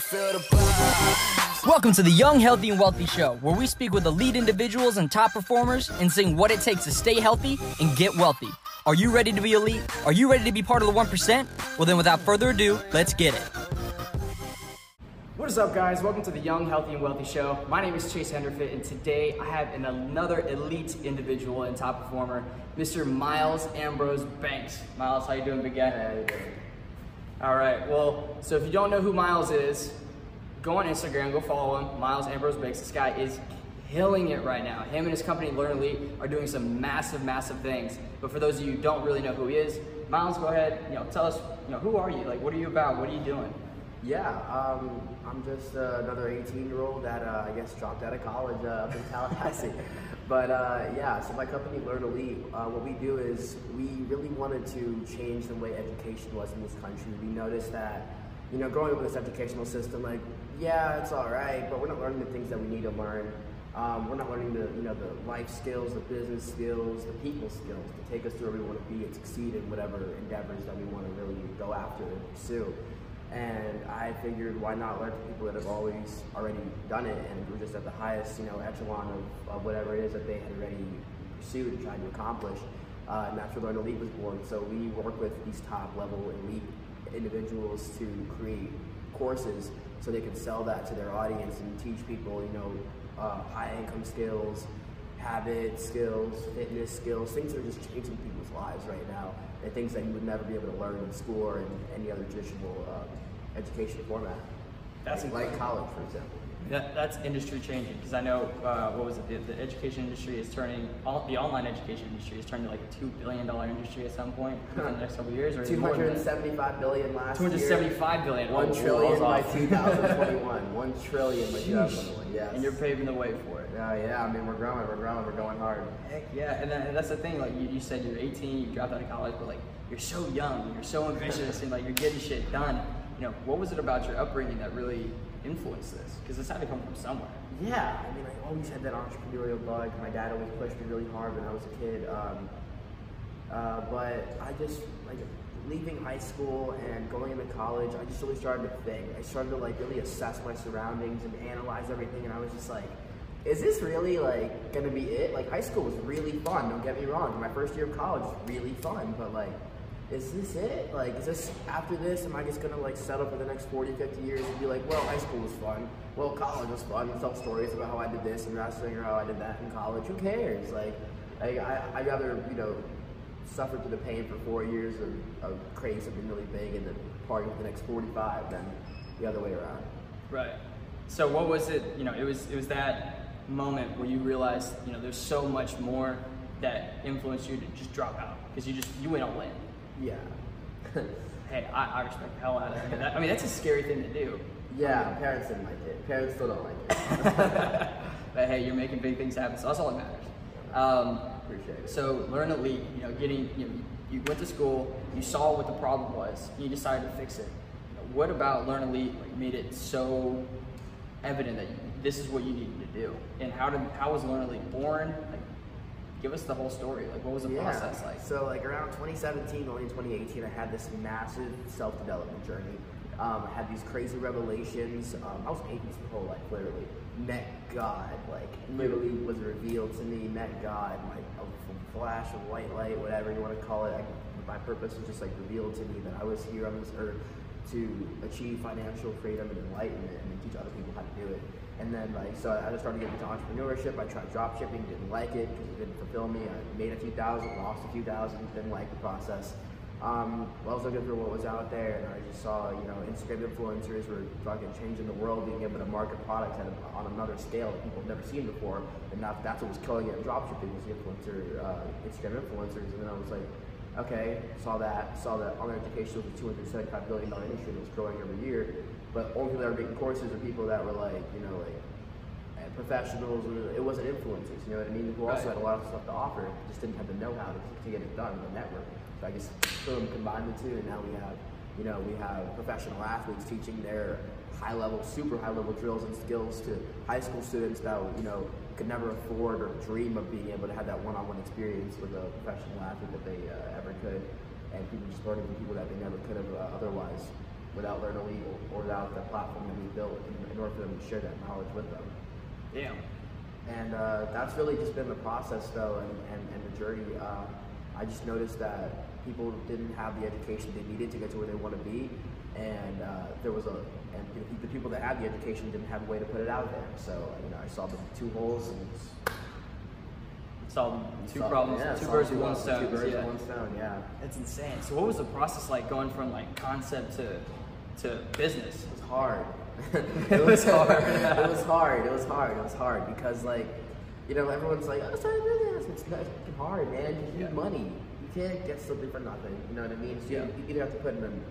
feel the vibe. Welcome to the Young, Healthy, and Wealthy Show, where we speak with elite individuals and top performers and sing what it takes to stay healthy and get wealthy. Are you ready to be elite? Are you ready to be part of the 1%? Well, then, without further ado, let's get it. What is up, guys? Welcome to the Young, Healthy, and Wealthy Show. My name is Chase Henderfit, and today I have an, another elite individual and top performer, Mr. Miles Ambrose Banks. Miles, how you doing, big guy? All right. Well, so if you don't know who Miles is, go on Instagram, go follow him. Miles Ambrose Banks. This guy is killing it right now. Him and his company Learn Elite are doing some massive, massive things. But for those of you who don't really know who he is, Miles, go ahead. You know, tell us. You know, who are you? Like, what are you about? What are you doing? Yeah, um, I'm just uh, another 18 year old that uh, I guess dropped out of college uh, up in Tallahassee. but uh, yeah, so my company Learn Elite, uh, what we do is we really wanted to change the way education was in this country. We noticed that, you know, growing up in this educational system, like, yeah, it's all right, but we're not learning the things that we need to learn. Um, we're not learning the, you know, the life skills, the business skills, the people skills to take us to where we want to be and succeed in whatever endeavors that we want to really go after and pursue. And I figured, why not learn from people that have always already done it and were just at the highest, you know, echelon of, of whatever it is that they had already pursued and tried to accomplish. Uh, and that's where Learn Elite was born. So we work with these top level elite individuals to create courses so they can sell that to their audience and teach people, you know, uh, high income skills, habit skills, fitness skills, things that are just changing people's lives right now, and things that you would never be able to learn in school or in any other traditional uh, education format. That's like, like college, for example. That, that's industry changing because I know uh, what was it? The, the education industry is turning. All, the online education industry is turning to like a two billion dollar industry at some point in the next couple of years. Or is it Two hundred seventy-five billion last Two hundred year. seventy-five billion. One Oh, trillion by off. 2021. One trillion by 2021. Yes. and you're paving the way for it. Yeah, yeah. I mean, we're growing. We're growing. We're going hard. Heck yeah, and, that, and that's the thing. Like you, you said, you're 18, you dropped out of college, but like you're so young, you're so ambitious, and like you're getting shit done. You know, what was it about your upbringing that really influenced this? Because this had to come from somewhere. Yeah, I mean, I always had that entrepreneurial bug. My dad always pushed me really hard when I was a kid. Um, uh, but I just like leaving high school and going into college. I just really started to think. I started to like really assess my surroundings and analyze everything. And I was just like, is this really like gonna be it? Like high school was really fun. Don't get me wrong. My first year of college was really fun. But like, is this it? Like, is this after this? Am I just gonna like settle for the next 40, 50 years and be like, well, high school was fun. Well, college was fun. And tell stories about how I did this and wrestling or how I did that in college. Who cares? Like, like I, I'd rather you know suffer through the pain for four years of, of creating something really big and then partying for the next 45 than the other way around. Right. So what was it? You know, it was it was that moment where you realized, you know, there's so much more that influenced you to just drop out because you just you went all in. Yeah. Hey, I, I respect the hell out of. That, I mean, that's a scary thing to do. yeah, parents didn't like it. Parents still don't like it. But hey, you're making big things happen, so that's all that matters. Um, Appreciate it. So learn elite, you know, getting you know, you went to school, you saw what the problem was, and you decided to fix it. What about learn elite like, made it so evident that this is what you needed to do? And how did how was learn elite born? Like, give us the whole story. Like, what was the process like? So like around 2017, going into 2018, I had this massive self-development journey. Um, I had these crazy revelations. Um, I was atheist my whole life, literally. Met God, like literally was revealed to me. Met God, like a flash of white light, whatever you want to call it. I, my purpose was just like revealed to me that I was here on this earth to achieve financial freedom and enlightenment and teach other people how to do it. And then like so I just started getting into entrepreneurship. I tried drop shipping, didn't like it because it didn't fulfill me. I made a few thousand, lost a few thousand, didn't like the process. Um, I was looking for what was out there, and I just saw, you know, Instagram influencers were fucking changing the world, being able to market products a, on another scale that people have never seen before, and that, that's what was killing it in dropshipping was the influencer, uh, Instagram influencers. And then I was like, okay, saw that, saw that online education was a 275 billion dollar industry that was growing every year, but only people that were making courses are people that were like, you know, like professionals. or It wasn't influencers, you know what I mean? Who also Right. had a lot of stuff to offer, just didn't have the know-how to, to get it done, the network. So I guess boom, combined the two, and now we have, you know, we have professional athletes teaching their high-level, super high-level drills and skills to high school students that you know could never afford or dream of being able to have that one-on-one experience with a professional athlete that they uh, ever could, and people just learning from people that they never could have uh, otherwise. Without Learn Elite or without the platform that we built in, in order for them to share that knowledge with them. Damn. And uh, that's really just been the process, though, and, and, and the journey. Uh, I just noticed that people didn't have the education they needed to get to where they want to be, and uh, there was a and the, the people that had the education didn't have a way to put it out there. So you know, I saw the two holes and it's, Solved two saw- problems, yeah, two birds with one two stone. birds yeah. one stone. Yeah. That's insane. So what was the process like going from like concept to to business? It was hard. it was hard. it was hard. It was hard. It was hard because like, you know, everyone's like, oh, start a business. It's not it's hard, man. You need Yeah. money. You can't get something for nothing. You know what I mean? So Yeah. you, you either have to put in an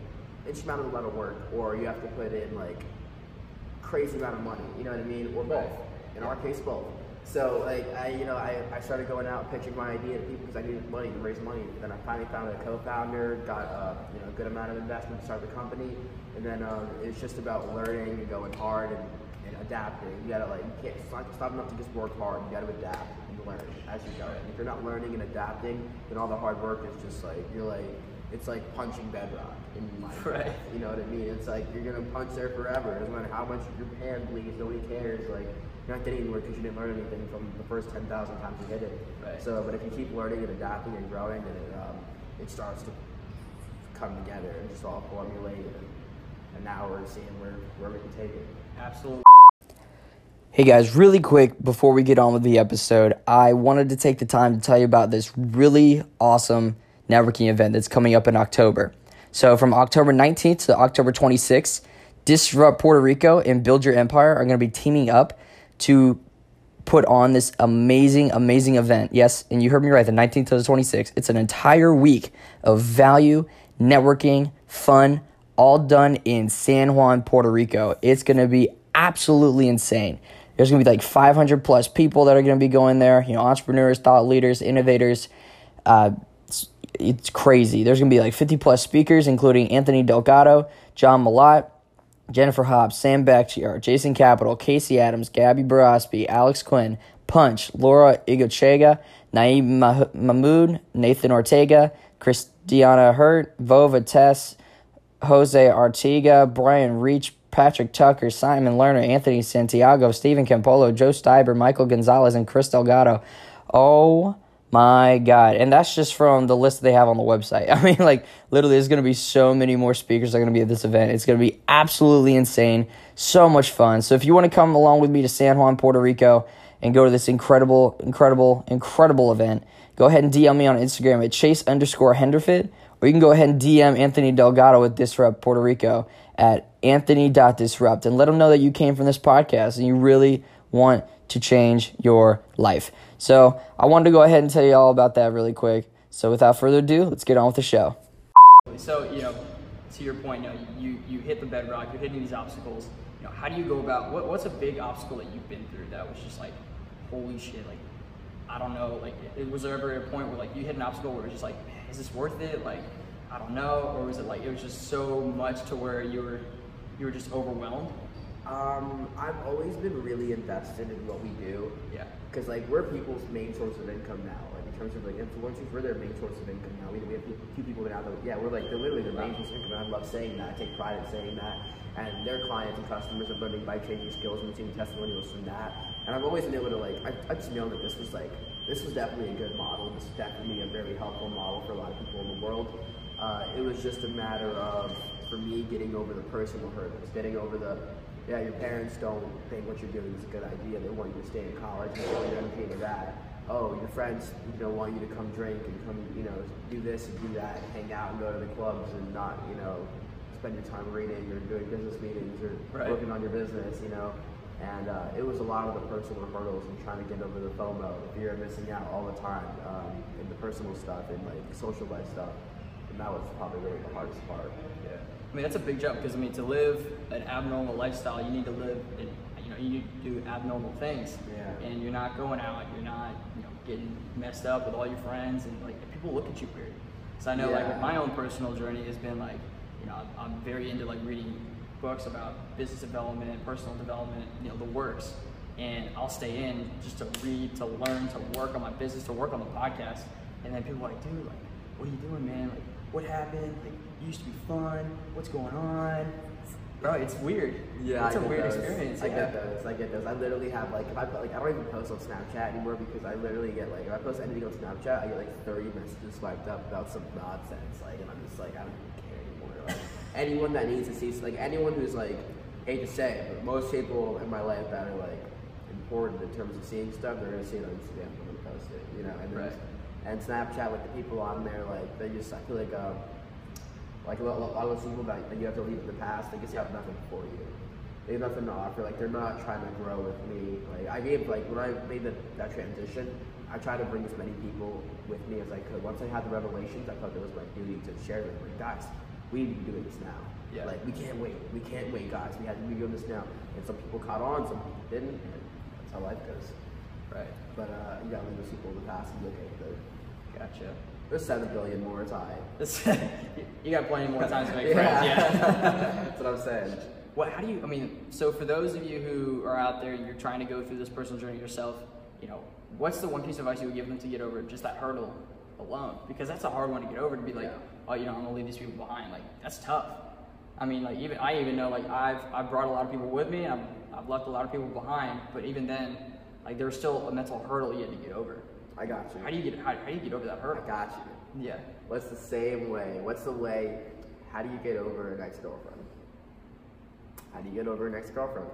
insurmountable amount of work, or you have to put in like crazy amount of money. You know what I mean? Or both. In our case, both. So like I, you know, I, I started going out pitching my idea to people because I needed money to raise money. Then I finally found a co-founder, got a you know a good amount of investment to start the company, and then um, it's just about learning and going hard and, and adapting. You gotta like you can't it's not, it's not enough to just work hard. You gotta adapt and learn as you go. And if you're not learning and adapting, then all the hard work is just like you're like it's like punching bedrock in Minecraft. Right. You know what I mean? It's like you're gonna punch there forever. It doesn't matter how much your hand bleeds, nobody cares. Like you're not getting anywhere because you didn't learn anything from the first ten thousand times you hit it. Right. So, but if you keep learning and adapting and growing, then it um, it starts to come together and just all formulate. And, and now we're seeing where where we can take it. Absolutely. Hey guys, really quick before we get on with the episode, I wanted to take the time to tell you about this really awesome networking event that's coming up in October. So, from October 19th to October 26th, Disrupt Puerto Rico and Build Your Empire are going to be teaming up to put on this amazing, amazing event. Yes, and you heard me right, the 19th to the 26th. It's an entire week of value, networking, fun, all done in San Juan, Puerto Rico. It's to be absolutely insane. There's to be like 500 plus people that are to be going there, you know, entrepreneurs, thought leaders, innovators. Uh, it's, it's crazy. There's to be like 50 plus speakers, including Anthony Delgado, John Malott, Jennifer Hobbs, Sam Bakhtiar, Jason Capital, Casey Adams, Gabby Baraspi, Alex Quinn, Punch, Laura Igochega, Naeem Mah- Mahmood, Nathan Ortega, Christiana Hurt, Vova Tess, Jose Artiga, Brian Reach, Patrick Tucker, Simon Lerner, Anthony Santiago, Stephen Campolo, Joe Steiber, Michael Gonzalez, and Chris Delgado. Oh my God. And that's just from the list they have on the website. I mean, like, literally, there's going to be so many more speakers that are going to be at this event. It's going to be absolutely insane. So much fun. So if you want to come along with me to San Juan, Puerto Rico, and go to this incredible, incredible, incredible event, go ahead and DM me on Instagram at chase underscore Henderfit, or you can go ahead and DM Anthony Delgado with Disrupt Puerto Rico at anthony.disrupt and let him know that you came from this podcast and you really want to change your life. So I wanted to go ahead and tell you all about that really quick. So without further ado, let's get on with the show. So you know, to your point, you know, you you hit the bedrock, you're hitting these obstacles. You know, how do you go about what, what's a big obstacle that you've been through that was just like, holy shit, like I don't know, like was there ever a point where like you hit an obstacle where it was just like, is this worth it? Like I don't know, or was it like it was just so much to where you were you were just overwhelmed? Um, I've always been really invested in what we do. Yeah. Because like we're people's main source of income now. Like in terms of like influencers, we're their main source of income now. We, we have a few people now that yeah, we're like they're literally their main source of income. And I love saying that. I take pride in saying that. And their clients and customers are learning by changing skills and seeing testimonials from that. And I've always been able to like I, I just know that this was like this was definitely a good model. This is definitely a very helpful model for a lot of people in the world. Uh, it was just a matter of for me getting over the personal hurdles, getting over the yeah, your parents don't think what you're doing is a good idea. They want you to stay in college and you're educated to that. Oh, your friends, you know, want you to come drink and come, you know, do this and do that, and hang out and go to the clubs and not, you know, spend your time reading or doing business meetings or Right. working on your business, you know. And uh, it was a lot of the personal hurdles and trying to get over the FOMO, fear of missing out all the time, um, and the personal stuff and like social life stuff. And that was probably really the hardest part. I mean, that's a big jump because I mean, to live an abnormal lifestyle, you need to live, in, you know, you need to do abnormal things. Yeah. And you're not going out, you're not, you know, getting messed up with all your friends, and like people look at you weird. So I know, like, Yeah. with my own personal journey has been like, you know, I'm, I'm very into like reading books about business development, personal development, you know, the works. And I'll stay in just to read, to learn, to work on my business, to work on the podcast. And then people are like, dude, like, what are you doing, man? Like, what happened? Like, you used to be fun. What's going on? Bro, it's weird. Yeah, it's I a get weird those. experience. I yeah. get those. I get those. I literally have like if I put, like I don't even post on Snapchat anymore because I literally get like if I post anything on Snapchat, I get like 30 messages swiped up about some nonsense. Like, and I'm just like I don't even care anymore. Like anyone that needs to see, like anyone who's like hate to say, it, but most people in my life that are like important in terms of seeing stuff, they're gonna see it on Instagram. They're gonna post it, you know. And Right. and Snapchat, like the people on there, like they just I feel like um like a lot, a lot of those people that, that you have to leave in the past, they just have nothing for you. They have nothing to offer. Like they're not trying to grow with me. Like I gave like when I made the, that transition, I tried to bring as many people with me as I could. Once I had the revelations, I felt it was my duty to share with them. Like guys, we need to be doing this now. Yeah. Like we can't wait. We can't wait, guys. We have to be doing this now. And some people caught on, some people didn't, and that's how life goes. Right. But uh, you gotta leave those people in the past and be okay with it. Gotcha. There's seven billion more. It's you got plenty more times to make friends. Yeah. That's what I'm saying. What? How do you? I mean, so for those of you who are out there, you're trying to go through this personal journey yourself. You know, what's the one piece of advice you would give them to get over just that hurdle alone? Because that's a hard one to get over. To be like, Yeah. oh, you know, I'm gonna leave these people behind. Like that's tough. I mean, like even I even know like I've I've brought a lot of people with me. I've I've left a lot of people behind. But even then, like there's still a mental hurdle you had to get over. I got you. How do you get how, how do you get over that hurt? I got you. Yeah. What's the same way? What's the way? How do you get over an ex-girlfriend? How do you get over an ex-girlfriend?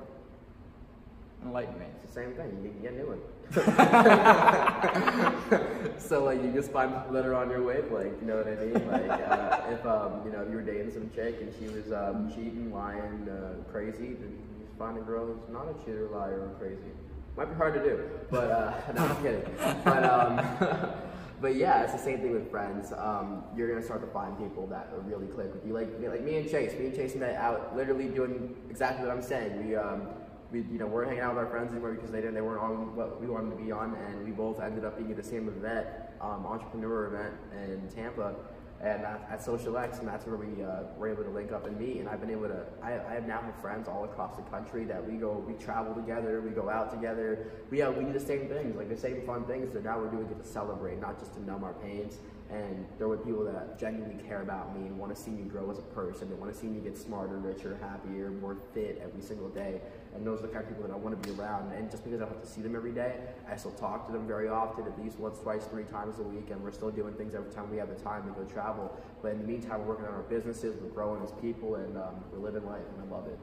Enlighten me. It's the same thing. You can get a new one. so like you just find people that are on your wavelength. You know what I mean? Like uh, if um, you know if you were dating some chick and she was um, cheating, lying, uh, crazy, then you just find a girl who's not a cheater, liar, or crazy. Might be hard to do, but uh, no, I'm kidding. But um, but yeah, it's the same thing with friends. Um, you're gonna start to find people that are really click with you. Like like me and Chase. Me and Chase met out literally doing exactly what I'm saying. We um, we you know we're hanging out with our friends anymore because they didn't they weren't on what we wanted to be on, and we both ended up being at the same event, um, entrepreneur event in Tampa, and at, at Social X, and that's where we uh, were able to link up and meet. And I've been able to I, I have now have friends all across the country that we go we travel together, we go out together, we uh, we do the same things like the same fun things. So now we're doing it to celebrate, not just to numb our pains. And there were people that genuinely care about me and want to see me grow as a person. They want to see me get smarter, richer, happier, more fit every single day. And those are the kind of people that I want to be around. And just because I don't have to see them every day, I still talk to them very often, at least once, twice, three times a week. And we're still doing things every time we have the time to go travel. But in the meantime, we're working on our businesses, we're growing as people, and um, we're living life. And I love it.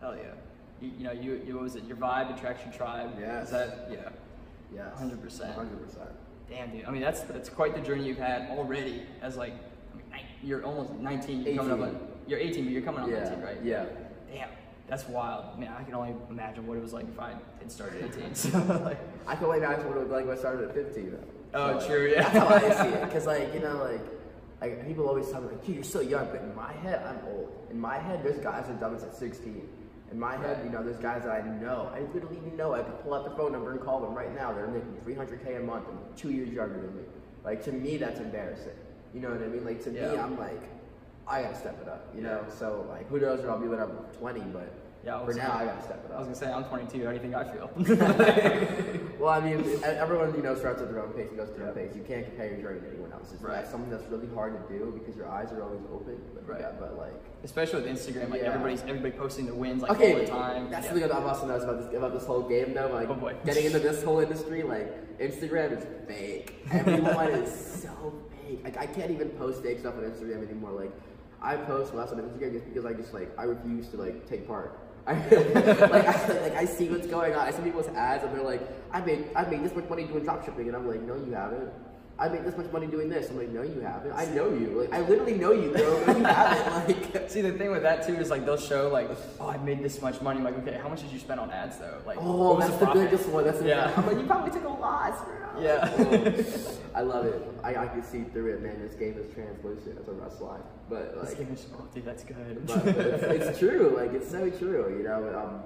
Hell yeah. You, you know, you, you what was it? Your vibe attracts your tribe. Yes. Is that yeah? Yes. 100%. 100%. Damn, dude. I mean, that's that's quite the journey you've had already. As like, I mean, you're almost 19. You're coming up 18. on. You're 18, but you're coming on Yeah, 19, right? yeah. Damn, that's wild. Man, I can only imagine what it was like if I had started at 18. So like, I can only imagine what it was like when I started at 15. Though. Oh, So, true, yeah. That's how I see it. Because, like, you know, like, like people always tell me, like, "Dude, you're so young. But in my head, I'm old. In my head, there's guys that have done this at 16. In my head, you know, there's guys that I know. I literally know. I could pull out the phone number and call them right now. They're making 300K a month and two years younger than me. Like, to me, that's embarrassing. You know what I mean? Like, to me, I'm like, I gotta step it up, you know? So, like, who knows where I'll be when I'm 20, but Yeah, for now, I gotta step it up. I was gonna say I'm 22. How do you think I feel? Well, I mean, everyone you know starts at their own pace and goes at their own pace. You can't compare your journey to anyone else's. Right. That's something that's really hard to do because your eyes are always open. But, Right. yeah, but like, Especially with Instagram, like Yeah. everybody's everybody posting their wins like okay, all the time. that's Yeah. something that I've also noticed about this about this whole game though. Like, Oh, getting into this whole industry, like Instagram is fake. Everyone is so fake. Like, I can't even post fake stuff on Instagram anymore. Like, I post less on Instagram just because I just like I refuse to like take part. I, like, I, like I see what's going on. I see people's ads and they're like, I made I made this much money doing dropshipping, and I'm like, no, you haven't. I made this much money doing this. I'm like, no, you haven't. I know you. Like, I literally know you, bro. but you haven't. Like, See, the thing with that too is like they'll show like, oh, I made this much money. I'm like, okay, how much did you spend on ads though? Like, oh, that's the profit? biggest one. That's the Yeah. I'm like, you probably took a loss, bro. Yeah. Oh, I love it. I, I can see through it, man. This game is translucent as a wrestler, but This like, game is- oh, dude, that's good. but it's, it's true. Like it's so true, you know. Um,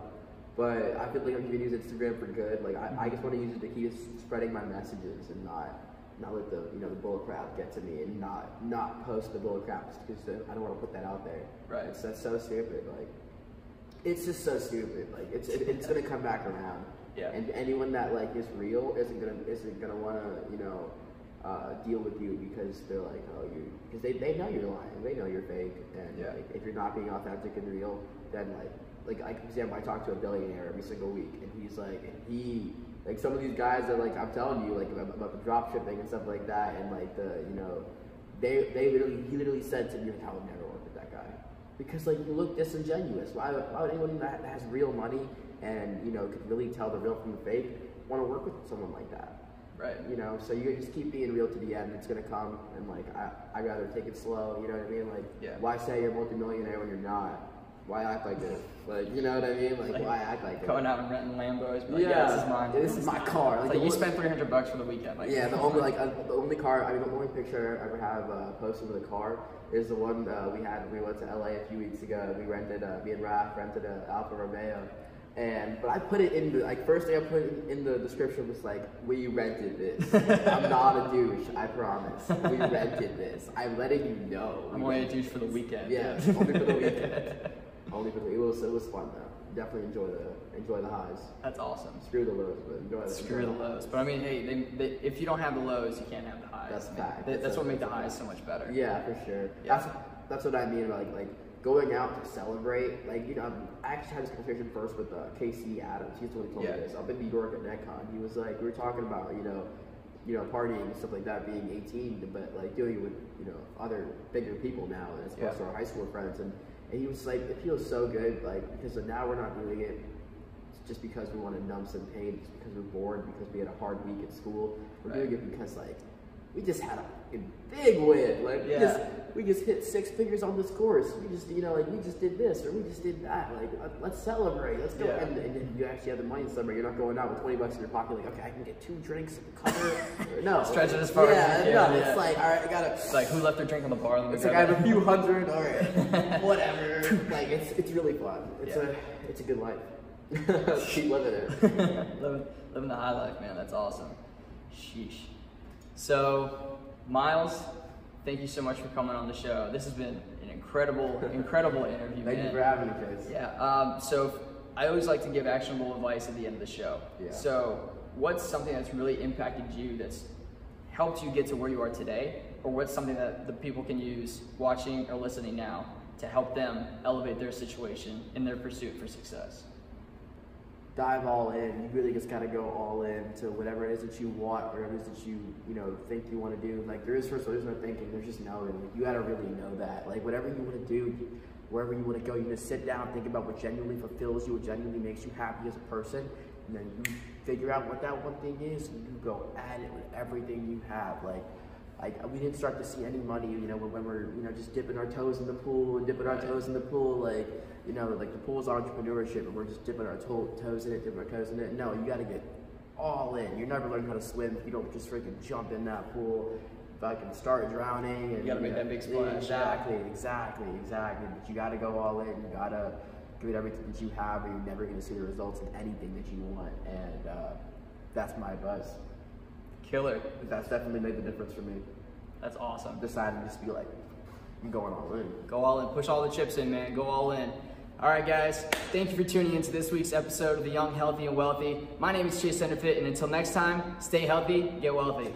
but I feel like you can use Instagram for good. Like I, I just want to use it to keep spreading my messages and not not let the you know the bull crap get to me and not not post the bull crap because I don't want to put that out there. Right. It's that's so stupid. Like it's just so stupid. Like it's it, it's gonna come back around. Yeah. And anyone that like is real isn't gonna isn't gonna want to you know uh, deal with you because they're like, oh, you because they, they know you're lying, they know you're fake, and Yeah. like, if you're not being authentic and real, then like like like for example, I talk to a billionaire every single week, and he's like, and he like some of these guys are like I'm telling you like about, about the drop shipping and stuff like that, and like the you know they they literally he literally said to me like I would never work with that guy because like you look disingenuous. Why, why would anyone that has real money and you know could really tell the real from the fake want to work with someone like that? Right. You know, so you just keep being real to the end. It's gonna come, and like I I rather take it slow. You know what I mean? Like Yeah. why say you're a multimillionaire when you're not? Why act like this? Like you know what I mean? Like, Like, why act like Going this? Going out and renting Lambos, but like, yeah, this is mine. This is my car. Like, like you spent 300 bucks for the weekend. Like, Yeah, the only like uh, the only car I mean the only picture I ever have uh, posted with a car is the one uh, we had when we went to LA a few weeks ago. We rented uh, me and Raph rented a Alfa Romeo, and but I put it in the like first thing I put in, in the description was like we rented this. I'm not a douche, I promise. We rented this. I'm letting you know. I'm only a douche for the weekend. yeah, only for the weekend. only for the it was it was fun though. Definitely enjoy the enjoy the highs. That's awesome. Screw the lows, but enjoy the Screw the lows. But I mean, hey, they, they, if you don't have the lows, you can't have the highs. That's I mean, fact. that- that's That's what makes the highs so much better. Yeah, for sure. Yeah. That's that's what I mean. Like like going out to celebrate. Like you know, I actually had this conversation first with uh, Casey Adams. He's the one who told Yeah. me this up in New York at NetCon. He was like, we were talking about you know, you know, partying and stuff like that, being 18, but like doing it with you know other bigger people now as opposed Yeah. to our high school friends. And, and he was like, it feels so good, like because now we're not doing it just because we want to numb some pain, just because we're bored, because we had a hard week at school. We're Right. doing it because like we just had a fucking big win. Like we just we just hit six figures on this course. We just you know like we just did this or we just did that. Like let- let's celebrate. Let's go. Yeah. And, and then you actually have the money to celebrate. You're not going out with twenty bucks in your pocket. Like okay, I can get two drinks and cover. No, Stretch it as far as yeah, you no, yeah. it's like all right, I gotta. It's like, who left their drink on the bar? Let me It's like I have a few hundred. All right, whatever. like it's it's really fun. It's Yeah. a it's a good life. Keep living it. living, living the high life, man. That's awesome. Sheesh. So, Miles, thank you so much for coming on the show. This has been an incredible, incredible interview, Thank man. you for having me, kids. Yeah. Um, so I always like to give actionable advice at the end of the show. Yeah. So what's something that's really impacted you that's helped you get to where you are today, or what's something that the people can use watching or listening now to help them elevate their situation in their pursuit for success? Dive all in. You really just got to go all in to whatever it is that you want, whatever it is that you you know think you want to do. Like there is first of all, there's no thinking. There's just knowing. Like you got to really know that. Like whatever you want to do, wherever you want to go, you just sit down, think about what genuinely fulfills you, what genuinely makes you happy as a person, and then you figure out what that one thing is, and you go at it with everything you have. Like. Like we didn't start to see any money, you know, when when we're you know just dipping our toes in the pool and dipping our toes in the pool, like you know, like the pool's entrepreneurship, and we're just dipping our to- toes in it, dipping our toes in it. No, you got to get all in. You're never learning how to swim if you don't just freaking jump in that pool, fucking start drowning. And You gotta make that big splash, yeah. Exactly, exactly, exactly. But you got to go all in. You got to give it everything that you have, or you're never to see the results in anything that you want. And uh, that's my advice. Killer. That's definitely made the difference for me. That's awesome. Deciding to just be like, I'm going all in. Go all in. Push all the chips in, man. Go all in. All right, guys. Thank you for tuning into this week's episode of The Young, Healthy, and Wealthy. My name is Chase Henderfit, and until next time, stay healthy, get wealthy.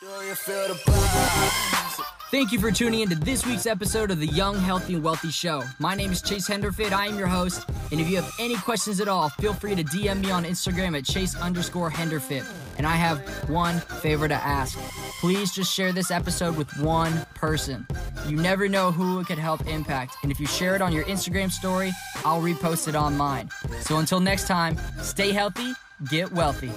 Do you feel the vibes? Thank you for tuning into this week's episode of the Young, Healthy, and Wealthy Show. My name is Chase Henderfit. I am your host. And if you have any questions at all, feel free to DM me on Instagram at chase underscore Henderfit. And I have one favor to ask. Please just share this episode with one person. You never know who it could help impact. And if you share it on your Instagram story, I'll repost it on mine. So until next time, stay healthy, get wealthy.